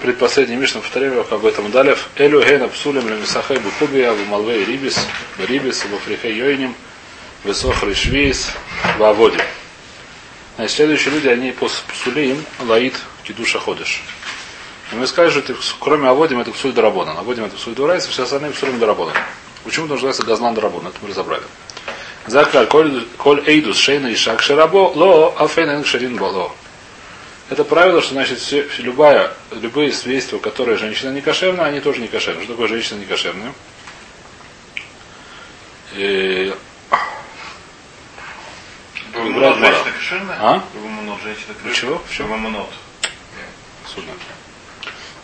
предпоследний Мишна, повторяю об этом далее. Элю гена псулем лемисахай бухубия в малвей рибис, в рибис, в африхе йойним, в сохры швейс, в аводе. Значит, следующие люди, они по псулим лаид кидуша ходишь. И мы сказали, что это, кроме аводим, это псуль дарабона. Аводим это псуль дурайса, все остальные псулим дарабона. Почему это называется газлан дарабон? Это мы разобрали. Заклаль, коль эйдус шейна и шак шарабо, ло афейна шарин боло. Это правило, что значит все, любая, любые свойства, которые женщина не кошерна, они тоже не кошерны. Что такое женщина не кошерная? И... Бавамонот женщина кошерная? А? Бавамонот женщина кошерная? Чего? В чем? Судно.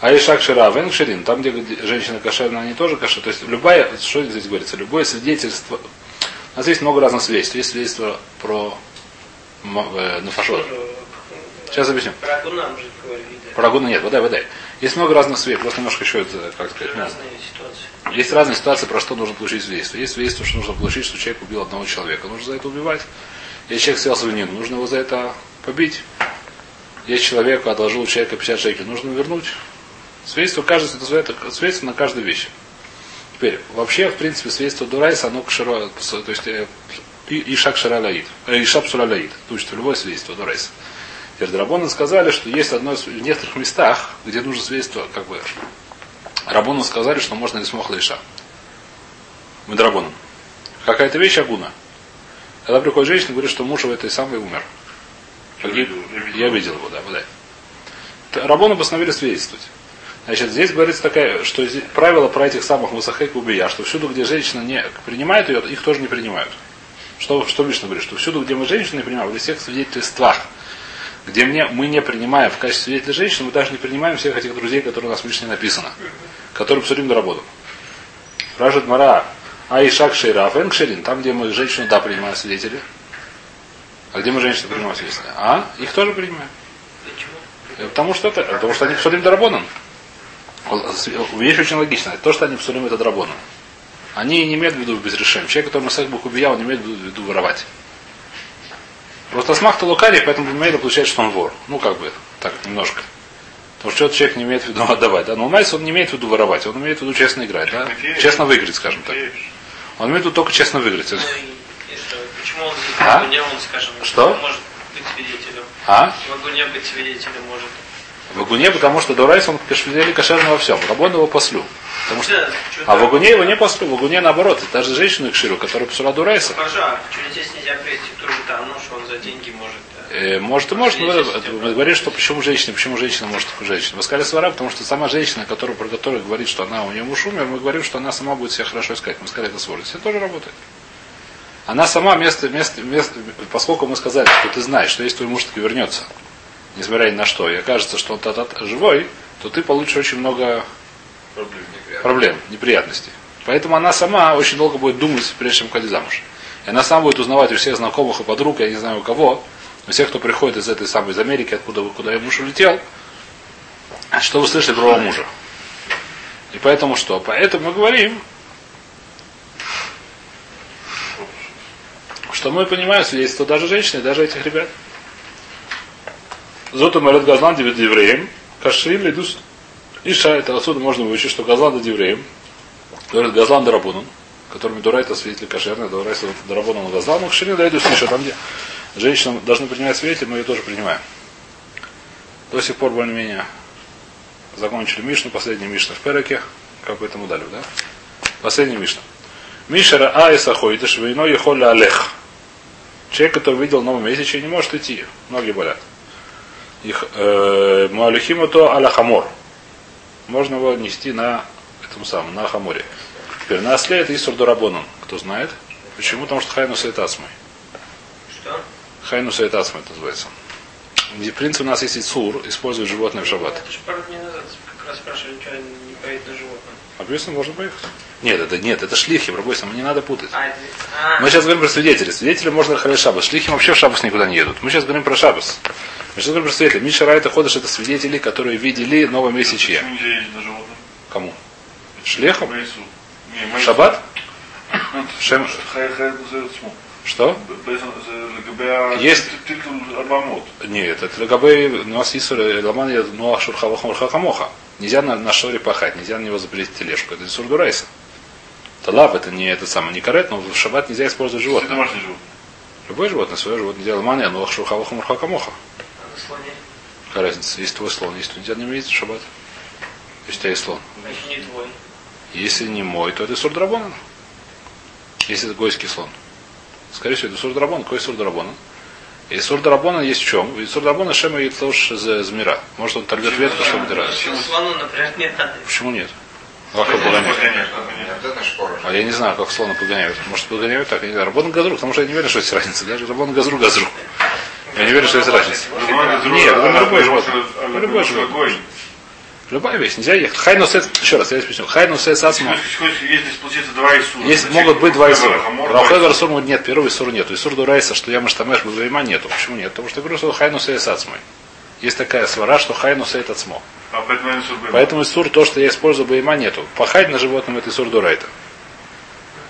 А и шаг шира, вен ширин, там, где женщина кошерная, они тоже кошерные. То есть любая, что здесь говорится, любое свидетельство. У нас есть много разных свидетельств. Есть свидетельство про э, нафашот. Сейчас объясню. Про Гунам же говорили. Про гуна нет, водай, водай. Есть много разных свидетельств, просто немножко еще это, как сказать, ну, Разные ситуации. Есть разные ситуации, про что нужно получить свидетельство. Есть свидетельство, что нужно получить, что человек убил одного человека. Нужно за это убивать. Есть человек съел свинину, нужно его за это побить. Есть человек, одолжил у человека 50 шекелей, нужно вернуть. Свидетельство, каждое, это свидетельство на каждую вещь. Теперь, вообще, в принципе, свидетельство Дурайса, оно кширо, то есть э, и, и шаг шаралаид, э, и шап суралаид, то есть любое свидетельство Дурайса. Теперь Драбоны сказали, что есть одно из, в некоторых местах, где нужно свидетельство, как бы, Рабону сказали, что можно ли смог лейша. Мы Драбоном. Какая-то вещь агуна. Когда приходит женщина и говорит, что муж в этой самой умер. Погиб. Я видел его, да, да. Рабону постановили свидетельствовать. Значит, здесь говорится такая, что здесь правило про этих самых мусахек убия, что всюду, где женщина не принимает ее, их тоже не принимают. Что, что Мишна говорит? Что всюду, где мы женщину не принимаем, во всех свидетельствах, где мне, мы не принимаем в качестве свидетеля женщин, мы даже не принимаем всех этих друзей, которые у нас в Мишне написано, которые псурим работу. Ражет Мара, а и шаг шейра, фэнкшерин, там, где мы женщину, да, принимаем свидетели. А где мы женщину принимаем свидетели? А? Их тоже принимаем. Почему? Потому что это, потому что они псурим дарабоном. Вещь очень логичная. То, что они псурим это драбоном. Они не имеют в виду безрешим. Человек, который Масах Бух убиял, он не имеет в виду воровать. Просто Асмахта Лукари, поэтому Мейда получает, что он вор. Ну, как бы, так, немножко. Потому что человек не имеет в виду отдавать. Да? Но Майс он не имеет в виду воровать, он имеет в виду честно играть. Да? Честно выиграть, скажем так. Он имеет в виду только честно выиграть. Ну и, и что? Почему он А? в Агуне, он, скажем, Что? может быть свидетелем? А? В Агуне быть свидетелем может. В Агуне, потому что Дурайс он кашвидели кошерный во всем. Рабон его послю. Потому что... А в? Агуне его не послю. В Агуне наоборот. Это даже женщину кширу, которая псура Дурайса. Пожар. Что здесь нельзя прийти тоже там, ну что он за деньги может. Э, Может и может, но мы говорим, что почему женщина, почему женщина может только женщина. Мы сказали свара, потому что сама женщина, которая, про которую говорит, что она у нее муж умер, мы говорим, что она сама будет себя хорошо искать. Мы сказали, это сложность. Это тоже работает. Она сама вместо, вместо, вместо, поскольку мы сказали, что ты знаешь, что если твой муж таки вернется, несмотря ни на что, и окажется, что он тат живой, то ты получишь очень много Проблем. Проблем, неприятностей. Поэтому она сама очень долго будет думать, прежде чем выходить замуж. И она сама будет узнавать у всех знакомых и подруг, я не знаю у кого, у всех, кто приходит из этой самой из Америки, откуда куда ее муж улетел, что вы слышали про мужа. И поэтому что? Поэтому мы говорим, что мы понимаем свидетельство даже женщины, даже этих ребят. Зоту Марет Газлан евреем, Кашрим Лидус Иша, это отсюда можно выучить, что Газлан да евреем, говорит Газлан Дарабунан, которыми Дура это свидетель кошерный, Дура это Дарабунан Газлан, Кашрим да Идус Иша, там где женщины должны принимать свидетелей, мы ее тоже принимаем. До сих пор более-менее закончили Мишну, последний Мишна в Переке, как бы этому дали, да? Последний Мишна. Мишера Аиса Хойдыш, вино Ехоля Олег. Человек, который видел новый месяц, не может идти. Ноги болят. Их э, Муалихиму то аля хамор. Можно его нести на этом самом, на хаморе. Теперь на осле это Исур Дорабонан. Кто знает? Почему? Потому что Хайну Сайтасмой. Что? Хайну Сайтасмой это называется. В принципе, у нас есть Исур, используют животное в шаббат. Это же пару дней назад как раз спрашивали, что не поедет на животном. Написано, можно поехать. Нет, это нет, это шлихим, рабойся, не надо путать. А, а, Мы сейчас говорим про свидетелей. Свидетели можно хали шабас. Шлихим вообще в шабас никуда не едут. Мы сейчас говорим про шабас. Мы сейчас говорим про свидетелей. Миша Райта ходишь, это свидетели, которые видели новое месячье. Почему нельзя ездить на животном? Кому? Мейсу. Шаббат? Шем... Что? Есть. титул Арбамот. Нет, это ЛГБ, у нас есть Ламан ну Шурхавахом Хахамоха. Нельзя на, на шоре пахать, нельзя на него запретить тележку. Это Исур Дурайса. Это лап, это не это самое, не карет, но в шаббат нельзя использовать Это животное. домашний живот. Любое животное, свое животное нельзя Ламан, ну Шурхавахом Хахамоха. На слоне. Какая разница? Есть твой слон, есть нельзя не видеть в шаббат. Если у тебя есть слон. Значит, не твой. Если не мой, то это сурдрабонан. Если это гойский слон. Скорее всего, это сурдрабон. Какой сурдрабонан? И сурдрабонан есть в чем? И сурдрабонан шема и тоже змира. Может, он торгает ветку, чтобы дыра. Почему слону, например, не надо? Почему нет? Ну, а погоняют? А я не знаю, как слона погоняют. Может, погоняют так, я не знаю. Рабон газру, потому что я не верю, что есть разница. Даже рабон газру газру. Я не верю, что есть разница. Нет, это на любое животное. На любое животное. Любая вещь, нельзя ехать. Хайну сет, еще раз, я объясню. Хайну сет сацма. Если получается два Исура. Есть, могут быть два Исура. Рахевер Сур нет, первого Исура нет. Исур Дурайса, что я маштамеш бавима нету. Почему нет? Потому что я говорю, что хайну сей сацмой. Есть такая свара, что хайну сей тацмо. А поэтому Исур, то, что я использую баима, нету. Пахать на животном это Исур Дурайта.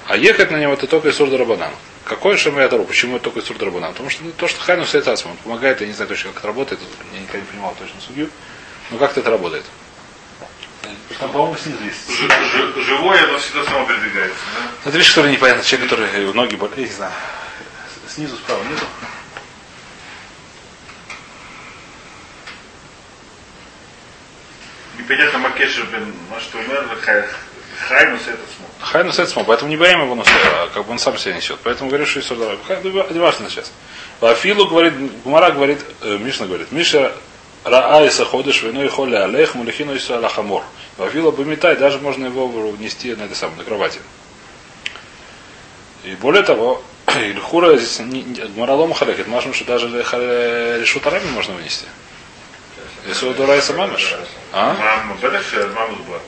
А ехать на него это только Исур Дарабанан. Какой я Почему это только Исур Дарабанан? Потому что ну, то, что хайну сей тацмо, он помогает, я не знаю точно, как это работает, я никогда не понимал точно судью, но как-то это работает. Там, по-моему, снизу есть. Живое, оно всегда само передвигается. да? Это вещь, которая непонятна. Человек, который ноги болят, я не знаю. Снизу справа нету. Непонятно Макешер бен Маштумер, Хайнус это смог. Хайну сетсмо, поэтому не боим его носа, а как бы он сам себя несет. Поэтому говорю, что Исур давай. Не важно сейчас. Вафилу говорит, Гумара говорит, э, Мишна говорит, Миша Раайса ходишь и холя алех мулихину и алахамор. Вафила бымитай, даже можно его внести на это самое, на кровати. И более того, Ильхура здесь Гмаралом халехет, машем, что даже решутарами можно вынести. Если Дурайса мамаш. А? Мама, мама была.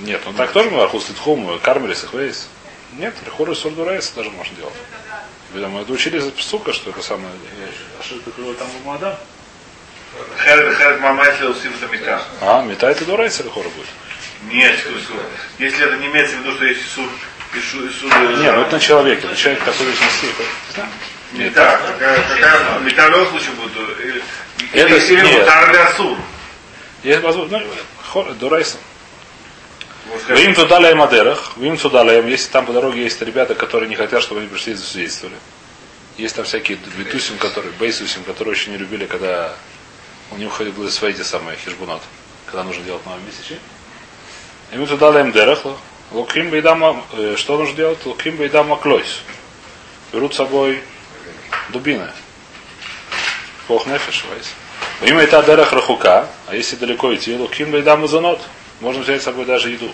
Нет, ну так тоже можно, Хуститхум, Кармелис, Ихвейс. Нет, Рехуру Сурдурайс тоже можно делать. Видимо, мы это учили из сука, что это самое. А что это такое там в Мадам? Хер мама, если усив это мета. А, мета это Дурайс Рехура будет. Нет, если это не имеется в виду, что есть Исур, Исур, Исур, Не, ну это на человеке. На человек такой личности. Мета, какая, какая, мета в любом случае будет, или, Это или нет. Есть возможно, Дурайса. Им туда лаем адерах, им туда лаем, если там по дороге есть ребята, которые не хотят, чтобы они пришли и засвидетельствовали. Есть там всякие битусим, которые, бейсусим, которые очень не любили, когда у них были свои те самые хижбунат, когда нужно делать новые месячи. И мы туда лаем дерах, луким бейдама, э, что нужно делать? Луким бейдама клойс. Берут с собой дубины. Хох нефеш, вайс. Имя это дерах рахука, а если далеко идти, луким бейдама занот. Можно взять с собой даже еду.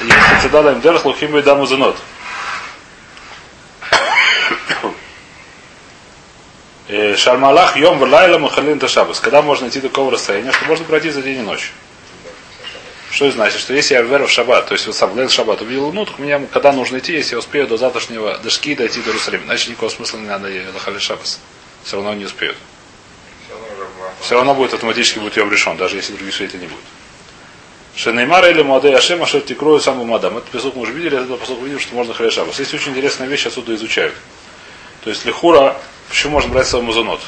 Если цедала им дерах, луким бейдама занот. Шармалах йом валайла махалин ташабас. Когда можно идти до такого расстояния, что можно пройти за день и ночь. Что это значит? Что если я веру в шаббат, то есть вот сам Лен шаббат увидел луну, то мне когда нужно идти, если я успею до завтрашнего дошки дойти до Иерусалима. Значит, никакого смысла не надо лахали шаббас. Все равно не успеют. Все равно будет автоматически будет йом решен, даже если других свидетелей не будет. Шенеймар или Муадей Ашем, а что тикрою саму мадам. Этот песок мы уже видели, этот песок видим, что можно халя шаббас. Есть очень интересная вещь, отсюда изучают. То есть лихура, почему можно брать с собой музонот?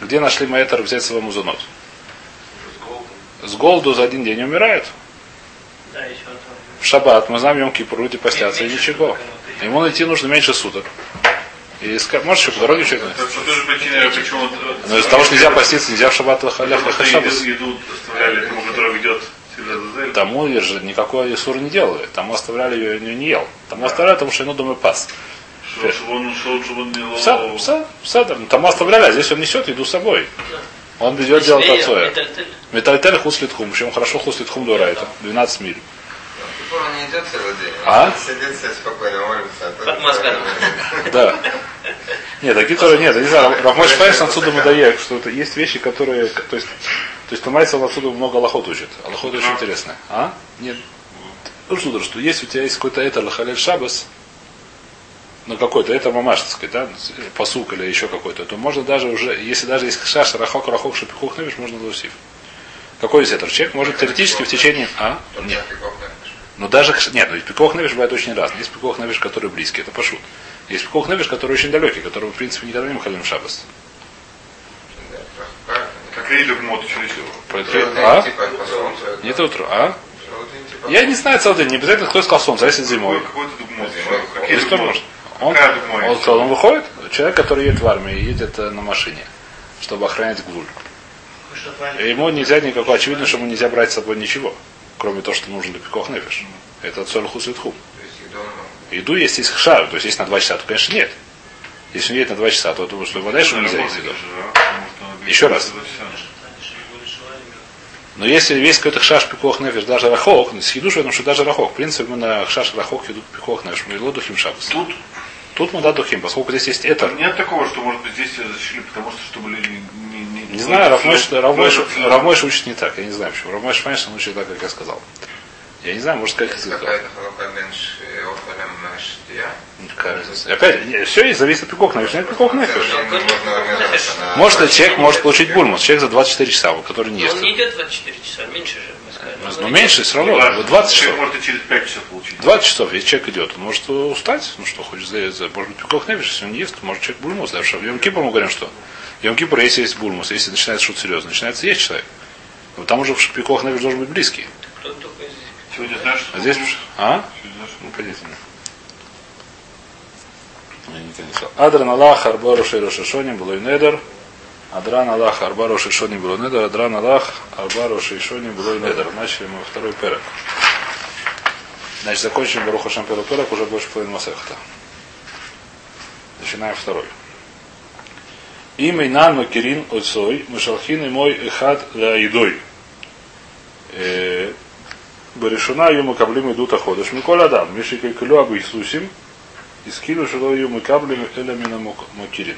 Где нашли маэтер взять с собой музонот? С голоду за один день умирают. Да, еще. В шаббат, мы знаем, Йом Кипур, люди постятся и ничего. Ему найти нужно меньше суток. И может еще по дороге причине, почему... Но из-за того, что нельзя поститься, нельзя в шаббат лахалях шаббас. еду, оставляли тому, который ведет Тому я же никакой Исур не делали. Тому оставляли ее, ее не ел. Тому оставляли, потому что ему думаю пас. Пса, пса, там, тому оставляли, а здесь он несет еду с собой. Он ведет делать Если отцоя. метальтель, Метальтель хуслит хум. Причем хорошо хуслит хум дура это. 12 миль. А? Сидит спокойно, молится. а Под Москвой. Да. Нет, такие, которые нет, не знаю, Рахмаш Файс отсюда мудает, что это есть вещи, которые, то есть, то есть Тумайцев отсюда много лохот учит. А лохот очень интересная. А? Нет. Ну что, что есть у тебя есть какой-то это лахалель шабас, ну какой-то, это мамаш, так сказать, да, посук или еще какой-то, то можно даже уже, если даже есть шаш, рахок, рахок, шапихух, навиш, можно заусив. Какой из этого? Человек может теоретически в течение... А? Нет. Но даже, нет, ну, пикох навиш бывает очень разный. Есть пикох навиш, который близкий, это пошут. Есть пикох навиш, который очень далекий, который, в принципе, никогда не халим шабас. Да, правильно. Как рейдук мод через А? Типа Нет утро, а? Типа, Я не знаю целый день, не обязательно кто сказал солнце, а если зимой. Какой-то дугмот. Какие Есть кто может. Он, он, сказал, он выходит, человек, который едет в армию, едет э, на машине, чтобы охранять гвуль. И Ему нельзя никакого, очевидно, что ему нельзя брать с собой ничего, кроме того, что нужно для пикох нефиш. Это цольху светху. Еду есть из шар, то есть есть на два часа, то, конечно, нет. Если он едет на два часа, то я думаю, что его дальше нельзя есть. Еще раз. Но если есть какой-то хшаш пикох нефиш, даже рахок, с хидуш, потому что даже рахок, в принципе, мы на хшаш рахок идут пикох нефиш, мы духим шабас. Тут Тут мы да духим, поскольку здесь есть это. нет такого, что может быть здесь зашли, потому что чтобы люди не... Не, Не знаю, Равмойш, Равмойш, Равмойш- учит не так, я не знаю почему. Равмойш, конечно, он учит так, как я сказал. Я не знаю, может сказать Есть какая-то меньше Какая разница. Опять, все есть, зависит от пикох нефиш. Нет пикох нефиш. Может человек может получить бульмус? Человек за 24 часа, который не ест. он не идет 24 часа, меньше же, мы сказали. Ну, меньше все равно. Ладно, Вот 20 человек часов. может и через 5 часов получить. 20 часов, если человек идет, он может устать, ну что, хочет за, за может быть, пикох нефиш, если он не ест, может человек бульмус. Даже в Йом Кипр мы говорим, что Йом Кипр, если есть бульмус, если начинается что-то серьезно, начинается есть человек. Но там уже в пикох нефиш должен быть близкий. Кто только здесь. Сегодня знаешь, что... А здесь, а? Сегодня знаешь, что- Ну, пойдите мне. Я не понесу. Адран Аллах, Арбару Шейрошишоним, было недер. Адран Аллах, Арбару Шейшоним, было недер. Адран Аллах, Арбару было недер. Начали мы второй перек. Значит, закончим Баруха Шам перек, уже больше половины Масехта. Начинаем второй. Имя Нан Макирин Ойцой, Мышалхин и мой Эхад Ля Идой. Э, Баришуна йому каблим идут оходыш. Миколь Адам, Миши Кайкалю Абу Иисусим, и скину жило йому каблим элемина Мокирин.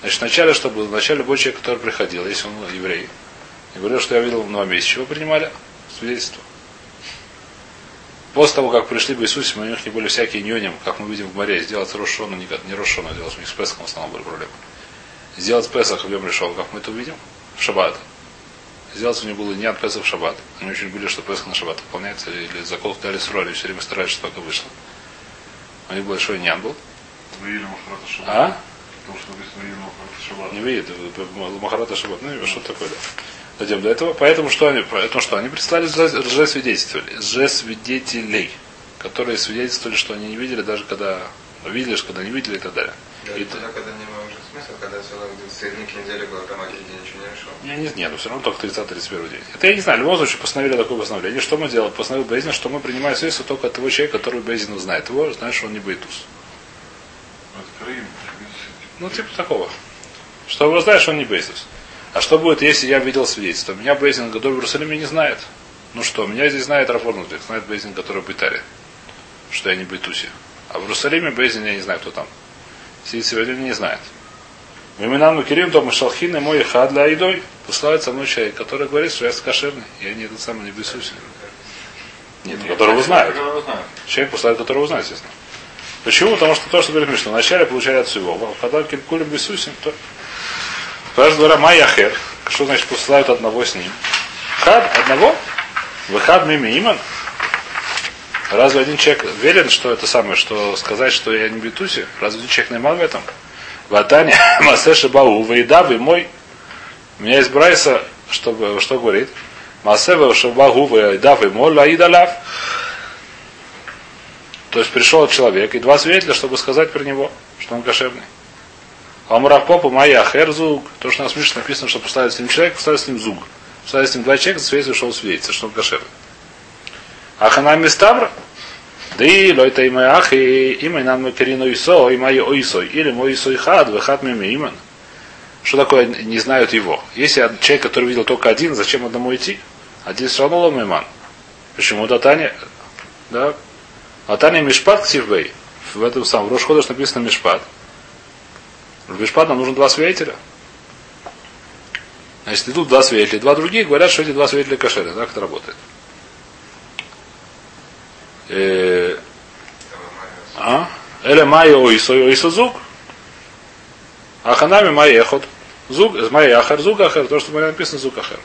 Значит, вначале что было? Вначале любой человек, который приходил, если он еврей, и говорил, что я видел в новом месте, чего принимали? Свидетельство. После того, как пришли бы Иисусим, у них не были всякие нюним, как мы видим в море, сделать Рошону, не, не Рошону, а делать у них с Песхом в основном были проблемы. Сделать Песах в Йом как мы это увидим, в Шаббат. Сделать у них было не от Песах в Шаббат. Они очень были, что Песах на Шаббат выполняется, или закол дали с роли, все время старались, что только вышло. У них большой нян был. А? Потому что написано. Не видит, Махарата Шаббат. Ну, что такое, да. Дойдем до этого. Поэтому что они, поэтому что они представили лжесвидетельствовали, лжесвидетелей, которые свидетельствовали, что они не видели, даже когда видели, что когда не видели и так далее. Да, И тогда, когда не смысл, когда целых серединки недели было, там один день ничего не решил. Я не знаю, но все равно только 30-31 день. Это я не знаю. В любом случае постановили такое постановление. Что мы делаем? Постановил Бейзин, что мы принимаем свидетельство только от того человека, который Бейзин узнает его, знает, что он не Бейтус. Крым. Ну, типа такого. Что вы знаешь, он не Бейзус. А что будет, если я видел свидетельство? Меня Бейзин, который в Иерусалиме, не знает. Ну что, меня здесь знает Рафорнутик, знает Бейзин, который в Бейтаре. Что я не Бейтусе. А в Иерусалиме Бейзин, я не знаю, кто там. Сидит сегодня, не знает. Макирим, то Машалхин и мой хад для едой. Послает со мной человек, который говорит, что я кошерный. Я не этот самый не Бейсусе. Нет, знает. Которого знает. Человек, послает которого знает, естественно. Почему? Потому что то, что говорит Мишна, вначале получали от всего. Когда килькулем бесусим, то... Подожди, говоря, майяхер. Что значит посылают одного с ним? Хад одного? Выхад мими иман? Разве один человек верен, что это самое, что сказать, что я не битуси? Разве один человек не в этом? Ватане, Масеши Бау, Вейдавы мой. У меня есть Брайса, что, что говорит? Масева Шабагу Вейдавы мой, Лаидалав. То есть пришел человек и два свидетеля, чтобы сказать про него, что он кошерный. Амурах Попа Майя Херзуг, то, что в Мишне написано, что поставили с ним человек, поставили с ним зуг. Поставили с ним два человека, свидетель что он кошерный. Ахана Мистабр, да и лойта и моя ахи, имя нам Макарину Исо, и мои Ойсой, или мой Исой Хад, выхад мимо имен. Что такое не знают его? Если человек, который видел только один, зачем одному идти? Один все равно ломайман. Почему? Да Таня, да, а Таня Мишпат Ксивбей. В этом самом Рошходыш написано Мишпат. В Мишпат нам нужно два свидетеля. Значит, идут два свидетеля. Два других говорят, что эти два свидетеля кошеры. Так это работает. А? Эля майя ойсо, ойсо зуг. Аханами майя эхот. Зуг, майя ахар, зуг ахар. То, что море написано, зуг ахар.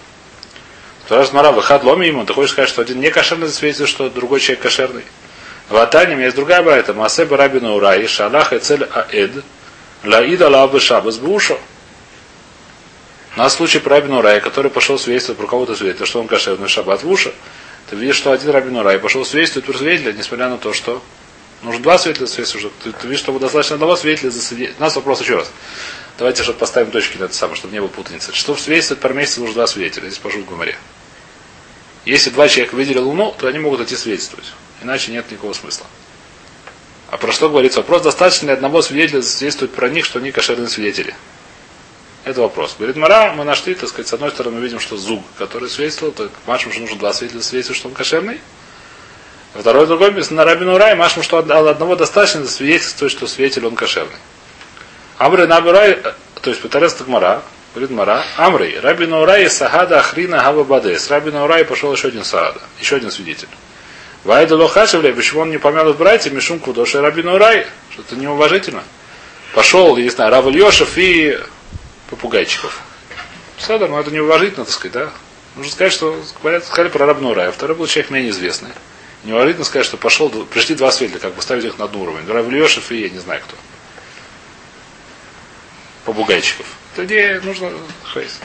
Спрашивает Мара, выход ломи ему, ты хочешь сказать, что один не кошерный засвидетельствует, что другой человек кошерный? В Атаним есть другая брайта. Масе барабина урай, шалах и цель аэд, лаида лавы шабас бушо. У нас случай про Рабин Урай, который пошел свидетельствовать про кого-то свидетельствовать, что он кошерный шаббат в уши. Ты видишь, что один Рабин Урай пошел свидетельствовать про свидетеля, несмотря на то, что нужно два свидетеля свидетельствовать. Ты, ты видишь, что достаточно одного свидетеля за. У нас вопрос еще раз. Давайте, чтобы поставим точки на это самое, чтобы не было путаницы. Что в свидетельствовать про месяц нужно два свидетеля. Здесь пошел в Гумаре. Если два человека видели Луну, то они могут идти свидетельствовать. Иначе нет никакого смысла. А про что говорится? Вопрос, достаточно ли одного свидетеля свидетельствовать про них, что они кошерные свидетели. Это вопрос. Говорит Мара, мы нашли, так сказать, с одной стороны мы видим, что зуг, который свидетельствовал, то Машем, что нужно два свидетеля свидетельствовать, что он кошерный. А второй другой место на Рабину Рай, Машем, что одного достаточно свидетельствовать, что свидетель он кошерный. Амры Набирай, то есть Патарес Тагмара, говорит Мара, Амрей, Рабину Рай, Сахада Ахрина Хава Бадес. Рабину Рай пошел еще один Саада, еще один свидетель. Вайда Лохашевля, почему он не помянут братья, Мишум Кудоши Рабину Рай, что это неуважительно. Пошел, я не знаю, Рав Ильешев и попугайчиков. Седор, но это неуважительно, так сказать, да? Нужно сказать, что говорят, сказали про Рабну Рая. Второй был человек менее известный. Неуважительно сказать, что пошел, пришли два свидетеля, как бы ставить их на одну уровень. Рав Ильешев и я не знаю кто. Попугайчиков. Это не нужно хейс.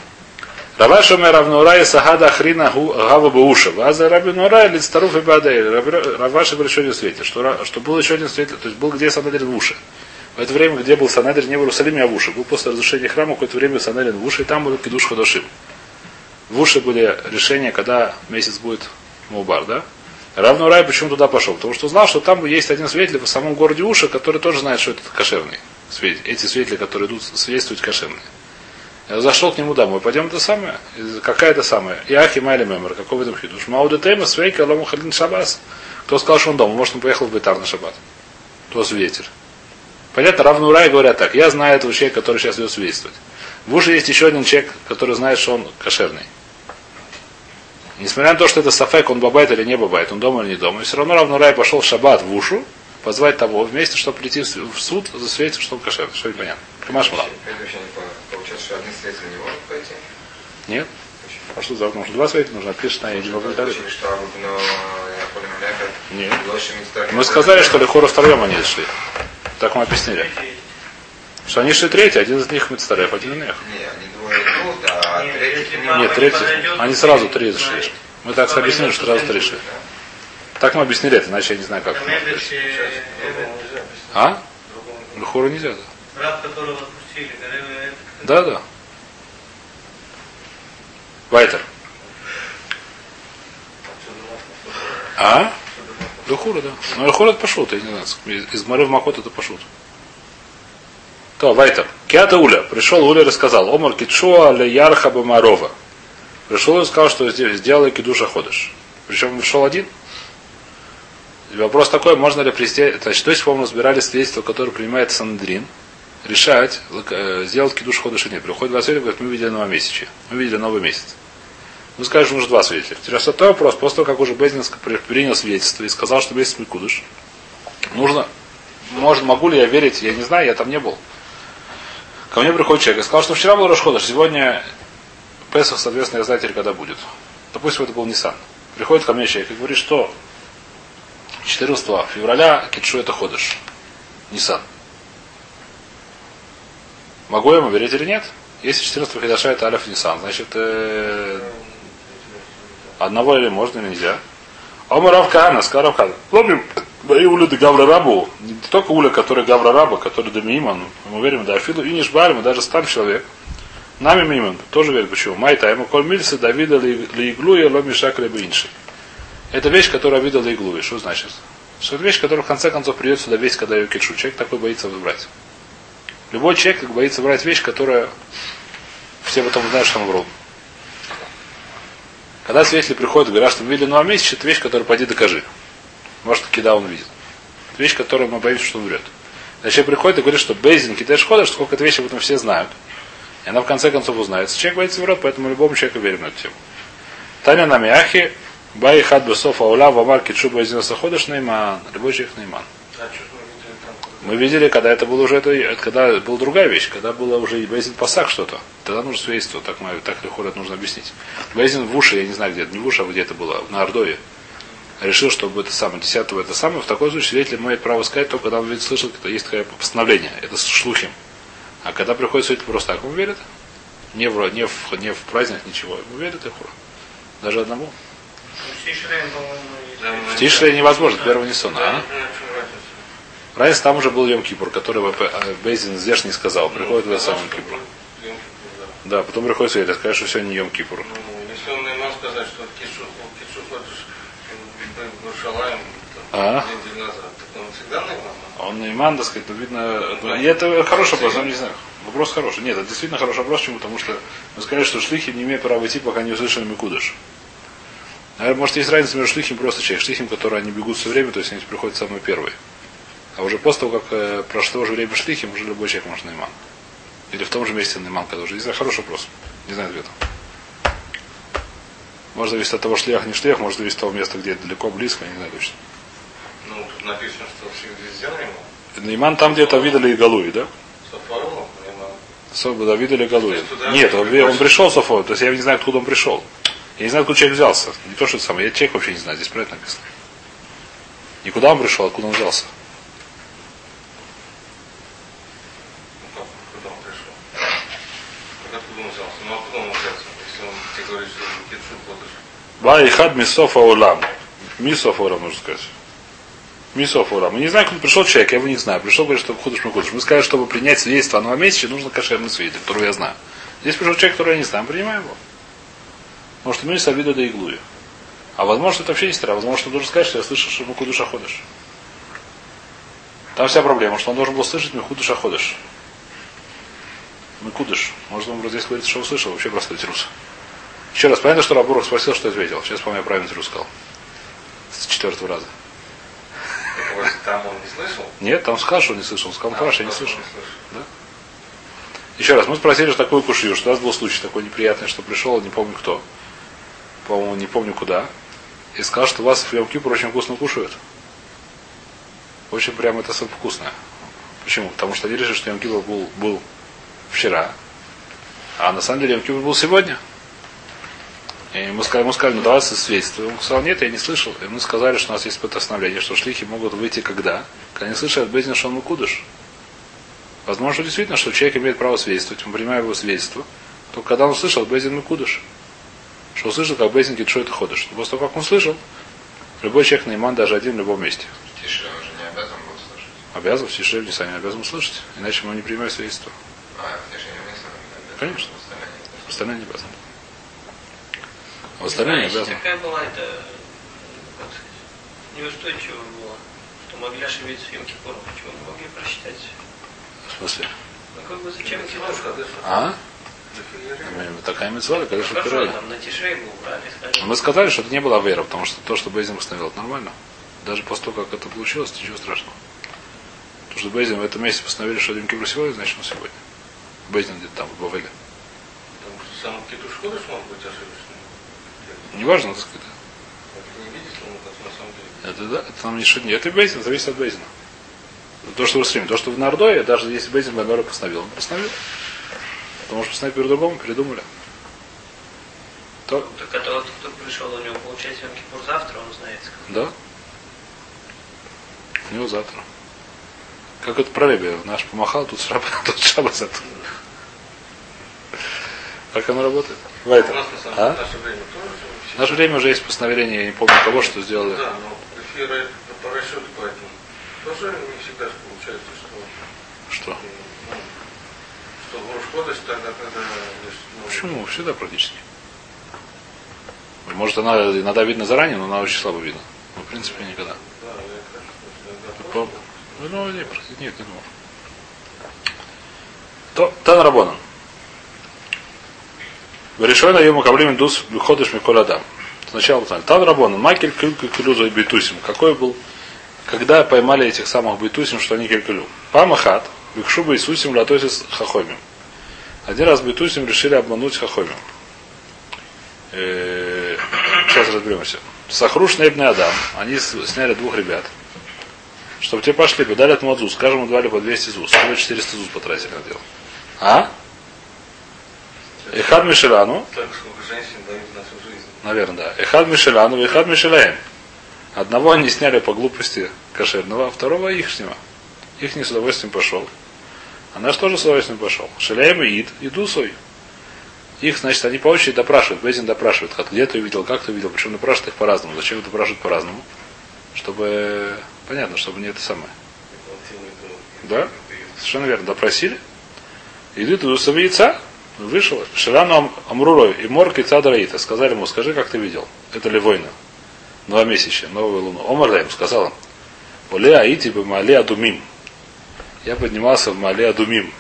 Раваша мы равнурай сахада хрина гава бауша. Ваза рабинурай лицтаруф и бадей. Раваша говорит еще один свидетель, что, что был еще один свидетель, то есть был где Санедрин в уши. В это время, где был Санедрин, не в Иерусалиме, а в уши. Был после разрушения храма какое-то время Санедрин в уши, и там был кидуш ходошим. В уши были решения, когда месяц будет Мубар, да? Равно Рай почему туда пошел? Потому что знал, что там есть один свидетель в самом городе Уша, который тоже знает, что это кошерный. Эти свидетели, которые идут свидетельствовать кошерные. Я зашел к нему домой. Пойдем это самое. Какая это самая? Иахи Майли Мемер. Какой в этом хидуш? Мауда Тема, Свейка, Лому Халин Шабас. Кто сказал, что он дома? Может, он поехал в Бетар на Шаббат? Кто свидетель? Понятно, равно Рай говорят так. Я знаю этого человека, который сейчас идет свидетельствовать. В уши есть еще один человек, который знает, что он кошерный. Несмотря на то, что это Сафек, он бабает или не бабает, он дома или не дома, все равно равно Рай пошел в шаббат в ушу, позвать того вместе, чтобы прийти в суд, засветить, что он кошерный. Что непонятно. Камаш Млам. Получается, что один свидетель не может пойти? Нет? А что за нужно? Два свидетеля нужно, пишешь на не могу понял, Нет. Мы сказали, что Лехора втроем они шли. Так мы объяснили. Что они шли третий, один из них Мицтарев, один из них. Не, они двое идут, а Нет, третий Нет, Они сразу три зашли. Мы так объяснили, что сразу три шли. Так мы объяснили это, иначе я не знаю как. А? Лехора нельзя, да. Раб, которого отпустили, говорили, это Да, да. Вайтер. А? Лехура, да. Ну, Лехура это пошут, я не знаю. Из Мары в Макот это пошут. То, Вайтер. Киата Уля. Пришел Уля и рассказал. Омар Китшуа ле Ярха Бамарова. Пришел и сказал, что сделай кидуша ходишь. Причем пришел один. Вопрос такой, можно ли привести, значит, то есть, по-моему, разбирали свидетельство, которое принимает Сандрин, решать, э, сделать кидуш ходыш или нет. Приходит два свидетеля, говорит, мы видели новомесячие, мы видели новый месяц. Ну, скажешь, нужно два свидетеля. Теперь второй вопрос, после того, как уже Бездин принял свидетельство и сказал, что месяц Микудыш, нужно, может, могу ли я верить, я не знаю, я там не был. Ко мне приходит человек и сказал, что вчера был Рошходыш, сегодня Песах, соответственно, я знаю теперь, когда будет. Допустим, это был Нисан. Приходит ко мне человек и говорит, что 14 февраля Китшу это ходыш. Нисан. Могу я ему верить или нет? Если 14 Хидаша это Алиф Нисан, значит э, одного или можно, или нельзя. Омар Равкана, сказал Равкана. Бои уля де Гавра Рабу, не только уля, который Гавра Раба, который Дамииман, мы верим, да, Афилу и мы даже стар человек. Нами Миман, тоже верит, почему? Майта, ему коль мильса Давида ли иглу и ломи шак инши. Это вещь, которую видел иглу. И что значит? Что это вещь, которая в конце концов придет сюда весь, когда ее кишу. Человек такой боится брать. Любой человек боится брать вещь, которая все потом знают, что он врал. Когда свидетели приходят и говорят, что видели новый месяц, это вещь, которую пойди докажи. Может, кида он видит. Это вещь, которую мы боимся, что он врет. Значит, приходит и говорит, что Бейзин кидаешь ходишь, сколько это вещи об этом все знают. И она в конце концов узнается. Человек боится врет, поэтому любому человеку верим на эту тему. Таня на мяхи, бай хад бесов аула, вамар китшу бейзин саходыш нейман. Любой человек нейман. Мы видели, когда это было уже, это, когда была другая вещь, когда было уже Бейзин Пасак что-то. Тогда нужно свидетельство, так, так легко это нужно объяснить. Бейзин в уши, я не знаю где, не в уши, а где это было, на Ордове. Решил, чтобы это самое, десятого это самое. В такой случае свидетель имеет право сказать только когда он видит, слышал, что есть такое постановление. Это шлухим. А когда приходит свидетель просто так, ему верит. Не в, не в, не в праздник, ничего. Ему верит и хура. Даже одному. Ну. В Тишле невозможно, первого Нисона, а? Разница там уже был Йом Кипур, который э, Бейзин здесь не сказал. Приходит в этот самый Кипур. Да, потом приходит свидетель, скажет, что сегодня не Йом Кипур. Ну, Если он не может сказать, что Кишу, в Шалаем А? неделю назад, так он всегда на имама? Он на иман, так сказать, ну, видно... И это хороший вопрос, я не знаю. Вопрос хороший. Нет, это действительно хороший вопрос, почему? Потому что мы сказали, что шлихи не имеют права идти, пока не услышали Микудыш. Наверное, может, есть разница между шлихим и просто человек. Шлихим, которые они бегут все время, то есть они приходят самые первые. А уже после того, как э, прошло уже время шлихим, уже любой человек может на иман. Или в том же месте на иман, когда уже. Не знаю, хороший вопрос. Не знаю ответа. Может зависеть от того, шлях, не шлях, может зависеть от того места, где далеко, близко, я не знаю точно. Ну, тут написано, что на имам. Наиман там где-то видели и Галуи, да? Особо да, видели Галуи. Нет, он, он пришел Софой, то есть я не знаю, откуда он пришел. Я не знаю, откуда человек взялся. Не то, что это самое. Я человек вообще не знаю, здесь про это написано. Никуда он пришел, откуда он взялся. Ну, как? Как? Ну? Если. Ва и хад мисофа улам. Мисофа улам, нужно сказать. Мисофа улам. Мы не знаем, откуда пришел человек, я его не знаю. Пришел, говорит, что худыш мы худыш. Мы сказали, чтобы принять свидетельство о новом месяце, нужно кошерный свидетель, которого я знаю. Здесь пришел человек, которого я не знаю, мы принимаем его. Может, мы с обиду до иглуи. А возможно, это вообще не стара. Возможно, он должен сказать, что я слышал, что мы кудыша ходишь. Там вся проблема, что он должен был слышать мы кудыша ходишь. Мы кудыш. Может, он здесь говорит, что услышал, вообще простой трус. Еще раз, понятно, что Рабуров спросил, что ответил. Сейчас, по-моему, я правильно сказал. С четвертого раза. Там он не слышал? Нет, там сказал, что не слышал. Он сказал, «Паша, я не слышал. слышал. Еще раз, мы спросили, что такое кушью, что у нас был случай такой неприятный, что пришел, не помню кто, по-моему, не помню куда, и сказал, что вас в Йом очень вкусно кушают. Очень прямо это суп вкусное. Почему? Потому что они решили, что Йом был, был вчера, а на самом деле Йом был сегодня. И мы сказали, мы сказали, ну давай свидетельство. Он сказал, нет, я не слышал. И мы сказали, что у нас есть постановление, что шлихи могут выйти когда? Когда не слышат Бездин, что он мукудыш. Возможно, что действительно, что человек имеет право свидетельствовать, мы принимаем его свидетельство, только когда он услышал Бездин Микудыш. Что услышал, как Бездин что это ходишь. После того, как он слышал, любой человек наиман, даже один в любом месте. Тише, он же не обязан был слышать. Обязан, все шеф, сами обязан слышать, иначе мы не принимаем свидетельство. А, в тишине. Конечно. Остальные не обязаны. А остальные не обязаны. такая была, это, как сказать, неустойчиво было, что могли ошибиться в Йом Кипуром. Почему не могли просчитать? В смысле? Ну как бы зачем Кипур? А? Такая там на Тишей был, правильно сказали. Мы сказали, что это не было вера, потому что то, что Бейзин восстановил, это нормально. Даже после того, как это получилось, ничего страшного. Потому что Бейзин в этом месяце постановили, что Дим Кипр сегодня, значит он сегодня. Бейзин где-то там, в Бавеле. Потому что сам Китуш ходишь может быть ошибочным. Неважно, так сказать. Это не как да, это нам ничего нет. Это Бейзин, зависит от Бейзина. То, что в Иерусалиме. То, что в Нардое, даже если Бейзин Баймера постановил, он постановил. Потому что постановить по-другому, передумали. То, Так это вот кто пришел, у него получается Йом Кипур завтра, он знает. да. У него завтра. Как это про Ребе. Наш помахал, тут шаба, тут шаба завтра. Как оно работает? Вайтер. А? В наше время уже есть постановление, я не помню кого, что сделали. Да, но эфиры по расчету поэтому тоже не всегда получается, что, Что? ну, что в Рошходыш тогда, когда ну, Почему? Всегда практически. Может, она иногда видно заранее, но она очень слабо видно. Ну, в принципе, никогда. Да, я По- просто- Ну, нет, нет, не думал. То, Тан Рабонан. Решено ему каблим дус ходишь Миколь Адам. Сначала узнали. Тан Рабонан. Макель кюлька кюлюза и битусим. Какой был, когда поймали этих самых битусим, что они кюлькюлю. Памахат. Викшуба Иисусим латосис хахомим. Один раз битусим решили обмануть хахомим. Э, Сейчас разберемся. Сахруш Нейбный Адам. Они сняли двух ребят. Чтобы тебе пошли бы, дали этому ЗУЗ, скажем, мы дали по 200 ЗУЗ, сколько 400 ЗУЗ потратили на дело. А? Эхад жизнь. наверное, да. Эхад Мишеляну, Эхад Мишеляем. Одного они сняли по глупости кошерного, а второго ихнего. Их не с удовольствием пошел. А наш тоже с удовольствием пошел. Шеляем и Ид, и Дусой. Их, значит, они по очереди допрашивают. Безин допрашивает, как, где ты увидел, как ты увидел, причем допрашивают их по-разному. Зачем допрашивают по-разному? Чтобы, понятно, чтобы не это самое. Да? Совершенно верно. Допросили. Идут Дусов яйца, вышел. Ширану Амрурой и Морк и Цадраита. Сказали ему, скажи, как ты видел. Это ли война? Новомесячие, новую луну. Омар им сказал им. Оле Аити бы Мале Адумим. Я поднимался в Мале Адумим.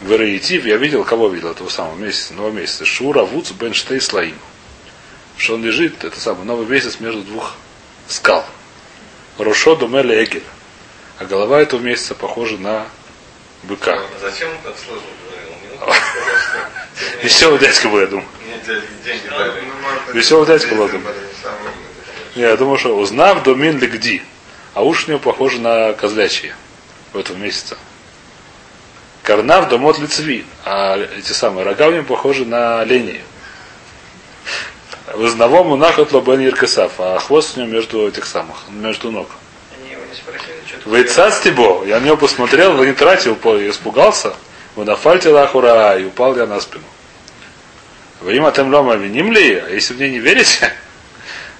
В Ираитив я видел, кого видел этого самого месяца, нового месяца. Шура Вуц Бен Штей Слаим. Что он лежит, это самый новый месяц между двух скал. Рошо Думеле Эгель. А голова этого месяца похожа на быка. Зачем он так Веселый дядька был, я думаю. Веселый дядька был, я думаю. Я думаю, что узнав домин легди. А уши у него похожи на козлячьи в этом месяце. Карнав домот лицеви. А эти самые рога у него похожи на оленей. В одного нахот лобен Еркасав, а хвост у него между этих самых, между ног. Вейцац тибо, я на него посмотрел, вы не тратил, испугался. Вы нафальте лахура, и упал я на спину. Вы им атем лома виним ли? А если мне не верите,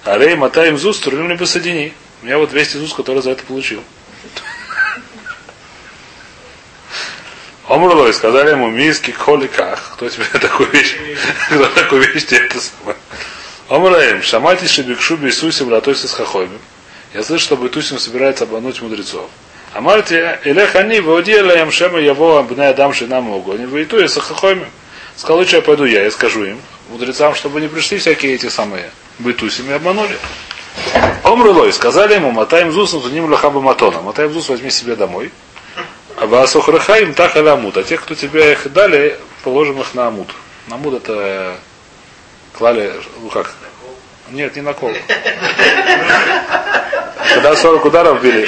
а рей матаем зуз, турним ли посадини. У меня вот 200 зуз, который за это получил. Омрлой сказали ему миски холиках. Кто тебе такую вещь? Кто такую вещь тебе это самое? Омрлаем, шамати шибикшу бейсусим латойся с хахоймим. Я слышу, что Бетусим собирается обмануть мудрецов. А Марти, Элех они, Ваудиэлаем Шема Яво Абне Адам Шинам Огонь, Ваиту и Сахахойми. Сказал, лучше я пойду я, я скажу им, мудрецам, чтобы не пришли всякие эти самые Бетусим и обманули. Омрулой, сказали ему, мотаем зусом, за ним лахаба матона. Мотаем зус, возьми себе домой. А Васухрахаим так аля амут. А тех, кто тебе их дали, положим их на амут. На амут это клали, ну как? Нет, не на кол. Когда 40 ударов били,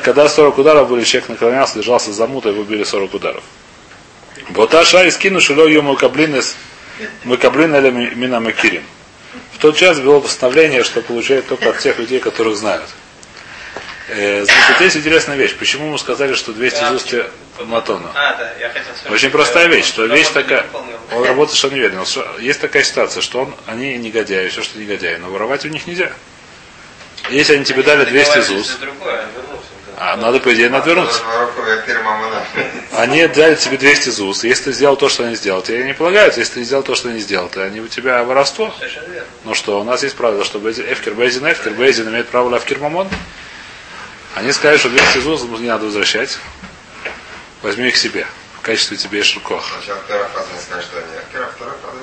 когда 40 ударов были, человек наклонялся, держался за мута, его били 40 ударов. Боташа и скину шило ее мукаблинес мукаблин или мина макирим. В тот час было постановление, что получает только от тех людей, которых знают. Э, значит, есть интересная вещь. Почему мы сказали, что 200 из уст матона? А, да, я хотел сказать. Очень простая вещь, что вещь такая, он работает совершенно неверно. Что- Есть такая ситуация, что он, они негодяи, все, что негодяи, но воровать у них нельзя. Если они тебе дали 200 Договаривались ЗУС. А надо, по идее, отвернуться. Ворохов, я фирма Они дали тебе 200 ЗУС. Если ты сделал то, что они сделали, тебе не полагаются. Если ты не сделал то, что они сделали, то они у тебя воровство. Ну что, у нас есть правило, что Бейзин, Эфкер Бейзин Эфкер, Бейзин имеет право на Эфкер Мамон. Они сказали, что 200 ЗУС не надо возвращать. Возьми их себе. В качестве тебе что они. А что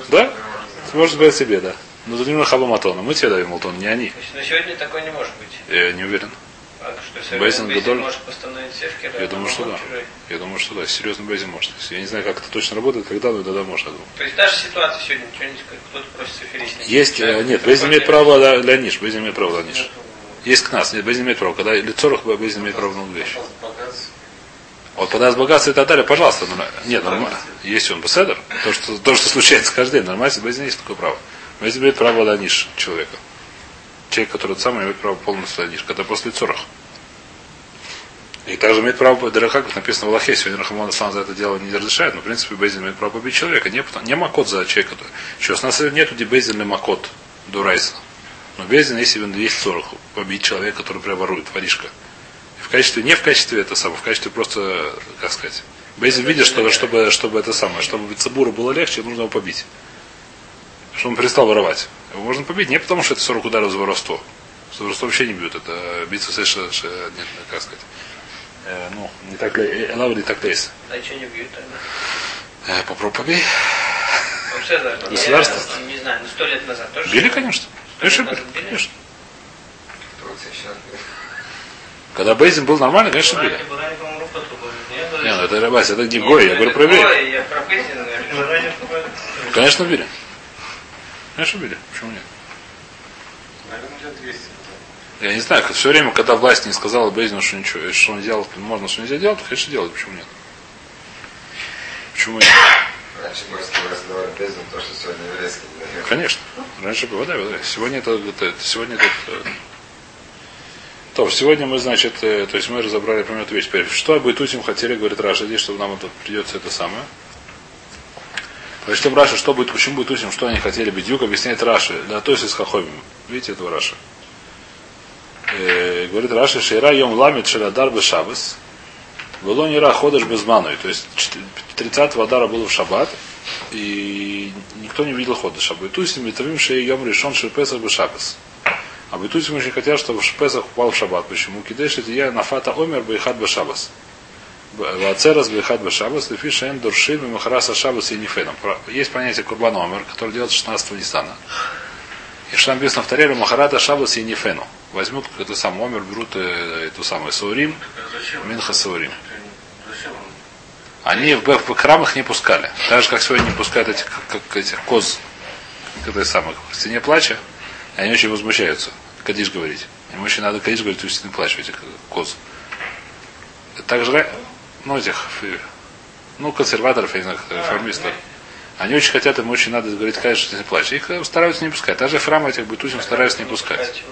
Да? может Ты можешь забрать себе, да. Но за ним хаба матона. Мы тебе даем Малтон, не они. На сегодня такое не может быть. Я не уверен. А что, Бейзин Гадоль? может постановить севкер, Я думаю, что да. Я думаю, что да. Серьезно Бейзин может. Я не знаю, как это точно работает, когда, но тогда может, я думаю. То есть даже ситуация сегодня, что-нибудь, как кто-то просит аферист. Есть, э, нет, Бейзин имеет право для, для ниш. Бейзин имеет право для ниш. Есть к нас, нет, Бейзин имеет право. Когда лицо Бейзин имеет право на вещь. Вот подаст богатство и так далее, пожалуйста. Ну, нет, нормально. Если он беседер, то что, то, что случается каждый день, нормально, Бейзин есть такое право. Бейзин имеет право на ниш человека. Человек, который сам имеет право полностью ниш, когда после цорах. И также имеет право, даже как написано в Аллахе, сегодня Рахамон сам за это дело не разрешает, но в принципе Бейзин имеет право побить человека. Не, не макот за человека. Сейчас у нас нету или макот до Райса. Но Бейзин, если он есть 40, побить человека, который прям ворует, воришка. И в качестве, не в качестве это самое, в качестве просто, как сказать, Бейзин видит, что чтобы, чтобы это самое, чтобы Цибуру было легче, нужно его побить. Чтобы он перестал воровать. Его можно побить не потому, что это 40 ударов за воровство. За воровство вообще не бьют. Это биться совершенно, нет, как сказать. Э, ну, не так ли, лава не так лейс. А что не бьют тогда? Э, попробуй побей. Вообще даже. Государство? Я Не знаю, ну сто лет назад тоже. Били, конечно. Конечно, били. били? Конечно. Когда Бейзин был нормальный, конечно, били. Буране, Буране, по-моему, руку отрубали. Не, ну это рыбась, это не Гой, я говорю про евреев. Конечно, били. Конечно, били. Почему нет? Наверное, лет 200. Я не знаю, все время, когда власть не сказала Бейзину, что ничего, что он делал, можно, что нельзя делать, конечно, делать, почему нет? Почему нет? Раньше власти давали бездну, то, что сегодня еврейские не дают. Конечно. Раньше было, да, да. Сегодня это, это- сегодня это, э, то, сегодня мы, значит, э, то есть мы разобрали примерно вещь. Теперь, что об Итуте хотели, говорит Раша, здесь, чтобы нам это придется это самое. Прочтем Раша, что будет, почему будет Утим, что они хотели бедюк, объясняет Раши, да, то есть из Хахомим. Видите этого Раша? Э, говорит Раша, Шейра Йом Ламит Шелядар Бешабас. ולא נראה חודש בזמנו. То есть 30-го Адара было в шаббат, и никто не видел חודש. ביתוסים מתאווים שיהא יום ראשון של פסח בשבת. А ביתוסים очень хотят, чтобы פסח упал в шаббат. Почему? כדי שתהיה הנפת העומר באחד בשבת. ועצרת באחד בשבת, לפי שהן דורשין ממחרת השבת יניפנו. Есть понятие קורבן עומר, который делает 16 Нисана. И что написано в Торе, ממחרת השבת יניפנו. Возьмут это сам Омер, берут э, эту самую Саурим? Минха Саурим. Они в, в храм их не пускали. Так же, как сегодня не пускают этих, как, этих коз, как это самых, в стене плача, они очень возмущаются. Кадиш говорить. Им очень надо Кадиш говорить в стене плача, этих коз. Также, ра- ну, этих, ну, консерваторов, я не знаю, реформистов. Они очень хотят, им очень надо говорить Кадиш в стене плача. Их э, стараются не пускать. Даже храмы этих бытусим стараются не пускать.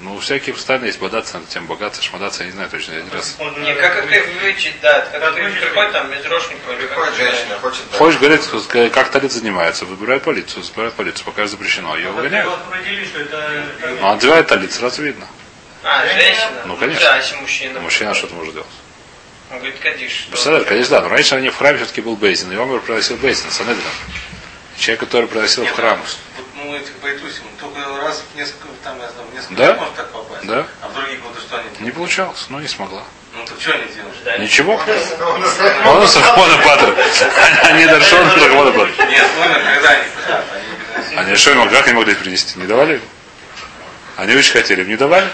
Ну, всякие постоянно есть бодаться над тем, богаться, шмадаться, я не знаю точно. Я один раз Не, как это вычить, да, когда ты приходит там без рожника или Приходит женщина, хочет... Хочешь, говорит, как талит занимается, выбирает полицию, выбирает полицию, пока запрещено. Ее выгоняют. Ну, одевает талит, сразу видно. А, женщина? Ну, конечно. Да, если мужчина. Мужчина что-то может делать. Он говорит, Кадиш. что- Представляешь, конечно, да, но раньше они в храме все-таки был Бейзин, и Омер приносил Бейзин, Санедрин. Человек, который приносил в храм. Вот мы этих бойтусим, только раз в несколько, там, я знаю, в несколько Да? может так попасть. Да. А в других годы что они Не делают? получалось, ну не смогла. Ну так что они делают? Да. Ничего. Он у Сахмона Патр. Они дошел до Сахмона Патр. Нет, умер, когда они хотят, они не приносили. Они что им как не могли принести? Не давали? Они очень хотели, им не давали.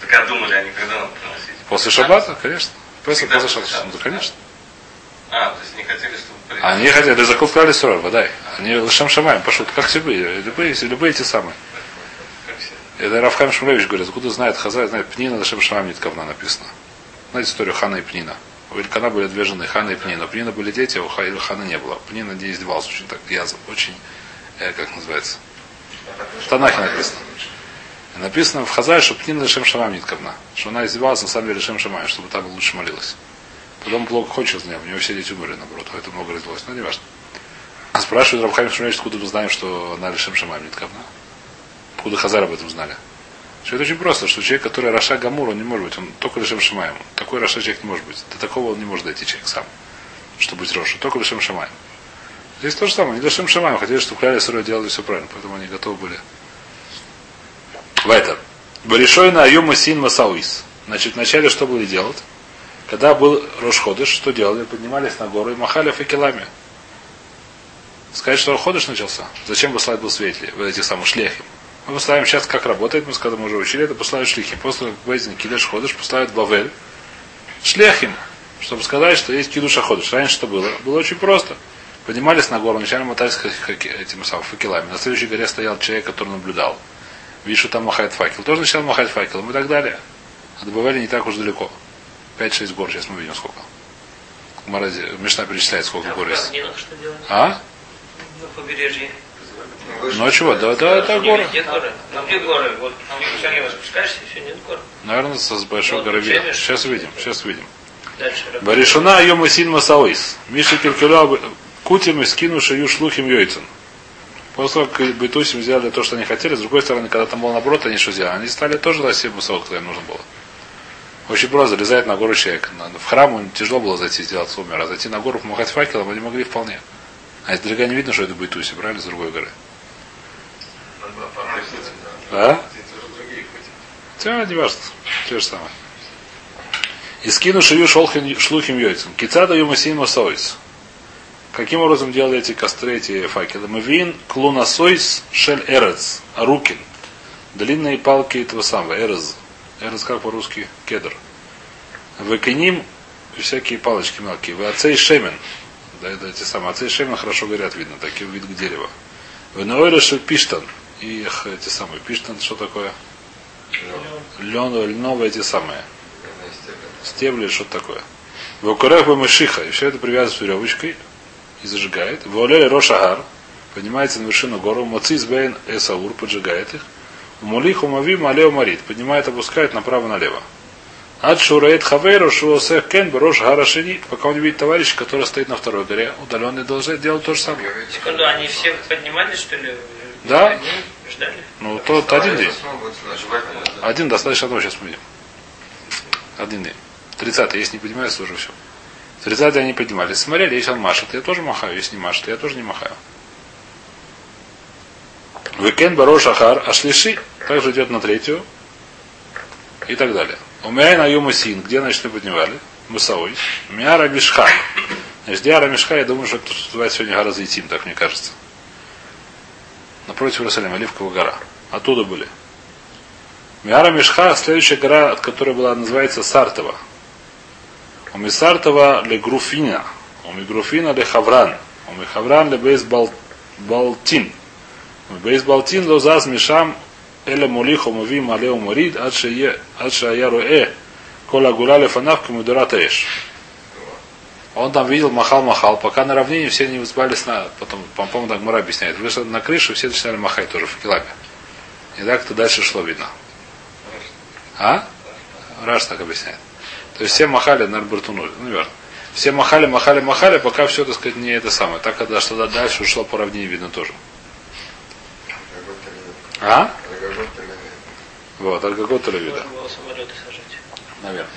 Так а думали они, когда надо приносить? После шаббата, конечно. Шаббата. Ну, шаббата. конечно. А, то есть не хотели, чтобы... Они хотели, да закупали суров, вода. Они лошам шамаем пошут, как любые, любые, любые те самые. Это Равхам Шмулевич говорит, откуда знает Хазай, знает Пнина, Лашем Шамам Ниткавна написано. Знаете историю Хана и Пнина? У Илькана были две жены, Хана и Пнина. У Пнина были дети, а у Ха- Хана не было. Пнина не издевался очень так, язв, очень, э, как называется, в Танахе написано. Написано в Хазай, что Пнина Лашем Шамам Ниткавна. Что она издевалась на самом деле Лашем Шамам, чтобы там лучше молилась. Потом плохо хочет за нее, у него все дети умерли, наоборот, поэтому много родилось. Но не важно. Спрашивают Рабхайм Шмулевич, откуда мы знаем, что она לשם שמים נתכוונה. Откуда חז"ל об этом знали? Что это очень просто, что человек, который רשע גמור, он не может быть, он только לשם שמים. Такой רשע человек не может быть. До такого он не может дойти человек сам, чтобы быть רשע. Только לשם שמים. Здесь то же самое, не לשם שמים, хотели, чтобы כלל ישראל делали все правильно, поэтому они готовы были. В этом. בראשונה היו משיאין משואות. Значит, вначале что были делать? Когда был Рошходыш, что делали? Поднимались на гору и махали факелами. Сказать, что Ходыш начался. Зачем послать был светли, в этих самых шлехим? Мы поставим сейчас, как работает, мы когда мы уже учили, это поставить шлихим. После Бейзин Кидеш Ходыш поставит Бавель шлехим, чтобы сказать, что есть Кидуша Ходыш. Раньше что было? Было очень просто. Поднимались на гору, ха- ха- этими самыми факелами. На следующей горе стоял человек, который наблюдал. Видишь, что там махает факел. Тоже начал махать факелом и так далее. А до Бавеля не так уж далеко. 5-6 гор, сейчас мы видим сколько. Морозе, Мишна перечисляет, сколько А гор есть. А? На побережье. Ну а чего? Да, да, это горы. Где горы? Ну где горы? Вот в Иерусалиме спускаешься, все, нет гор. Наверное, с большой горы видно. Сейчас увидим, сейчас увидим. Баришуна йома син масауис. Миша киркюля кутим и скину шию шлухим йойцен. После того, как Бетусим сделали то, что они хотели, с другой стороны, когда там было наоборот, они что сделали? Они стали тоже лосить масаут, когда им нужно было. Очень просто залезает на гору человек. В храм тяжело было зайти, сделать умер, а зайти на гору помахать факелом они могли вполне. А издалека не видно, что это Бетуси, правильно, с другой горы. А? Все, не важно. Те же самое. И скину шию шолхин шлухим йойцем. Кицада юмасин масоис. Каким образом делали эти костры, эти факелы? Мавин клунасойс шель эрец. Арукин. Длинные палки этого самого. Эрез. Эрез как по-русски? Кедр. Выкиним всякие палочки мелкие. Вы отцей шемен. Да, это эти самые. Отцей шемен хорошо горят, видно. Такие вид дерева. Вы шель пиштан. И эх, эти самые. Пиштан, что такое? Лен, льновые эти самые. Стебли. Что такое. В укорех бы мышиха. И все это привязывает веревочкой и зажигает. В олеле рошагар. Поднимается на вершину гору. Мацис бейн эсаур. Поджигает их. Мулиху мави малео марит. Поднимает, опускает направо-налево. Ад шурает хавейру шуосех кен брош гарашини. Пока он не видит товарища, который стоит на второй горе. Удаленный должен делать то же самое. Секунду, они все поднимались, что ли? Да. Они ждали? Ну, тот один день. Один достаточно одного сейчас мы видим. Один день. Тридцатый, если не поднимается, уже все. Тридцатый они поднимались. Смотрели, если он машет, я тоже махаю. Если не машет, я тоже не махаю. וכן בראש ההר השלישי также идет на третью и так далее. ומנין היו משיאין, где, мы поднимали? משואות. מהר המשחה. Значит, где הר המשחה, я думаю, что это называется сегодня гора זיתים, так мне кажется. Напротив Иерусалима, Оливковая гора. Оттуда были. מהר המשחה, следующая гора, от которой была, называется Сартава. У Мисартова ле Груфина. У Мигруфина ле Хавран. У Михавран ле Бейс Бал- Балтин. У Бейс Балтин лозаз Мишам Эля Мулиху Муви Малеу Мурид Ад Шая Руэ Кола Гуля Лефанав Камудурата Эш. Он там видел, махал-махал, пока на равнине все не взбались на... Потом, по-моему, так Мара объясняет. Вышел на крышу, все начинали махать тоже в киламе. И так это дальше шло видно. А? Раш так объясняет. То есть все махали на Бартуну, ну верно. Все махали, махали, махали, пока все, так сказать, не это самое. Так, когда что дальше ушло по равнине, видно тоже. А? Вот, Аргагот или вида. Наверное.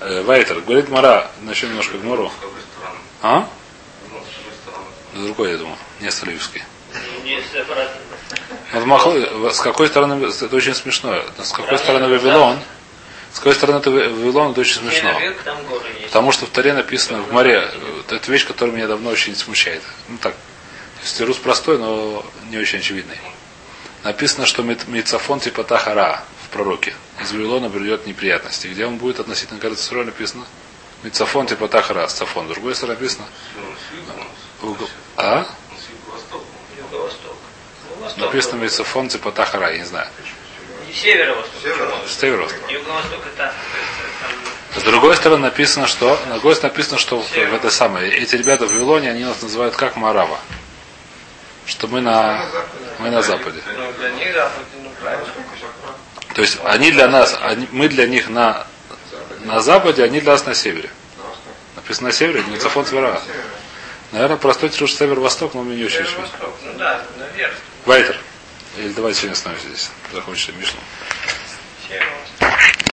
Э, Вайтер, говорит Мара, начнем немножко какой стороны? А? Ну, с какой стороны? С другой, я думаю, не с Оливской. Обратно. Вот с какой стороны, это очень смешно. С какой стороны Вавилон? С какой стороны это Вавилон, это очень смешно. Потому что в Таре написано в море, это вещь, которая меня давно очень смущает. Ну так, то есть рус простой, но не очень очевидный. Написано, что Мицафон типа Тахара в пророке. Из Вавилона придет неприятности. Где он будет относительно горы Цисрой написано? Мицафон типа Тахара, Сафон. С другой стороны написано. Ну, А? Ну. Ну. Написано Мицафон типа Тахара, я не знаю. И северо-восток. Север. С севера. Юго-восток это С другой стороны написано, что, с другой стороны написано, что в, в это самое, эти ребята в Вавилоне, они нас называют как Марава. Что мы на, мы на Западе. ну, для них запад, ну. То есть они для нас, они- мы для них на, на Западе, они для нас на севере. Написано на севере, не Цафон Севера. Наверное, простой труш север-восток, но мне не очень. Ну да, наверх. Вайтер. Э, Или давайте сегодня остановимся здесь. Закончим Мишну.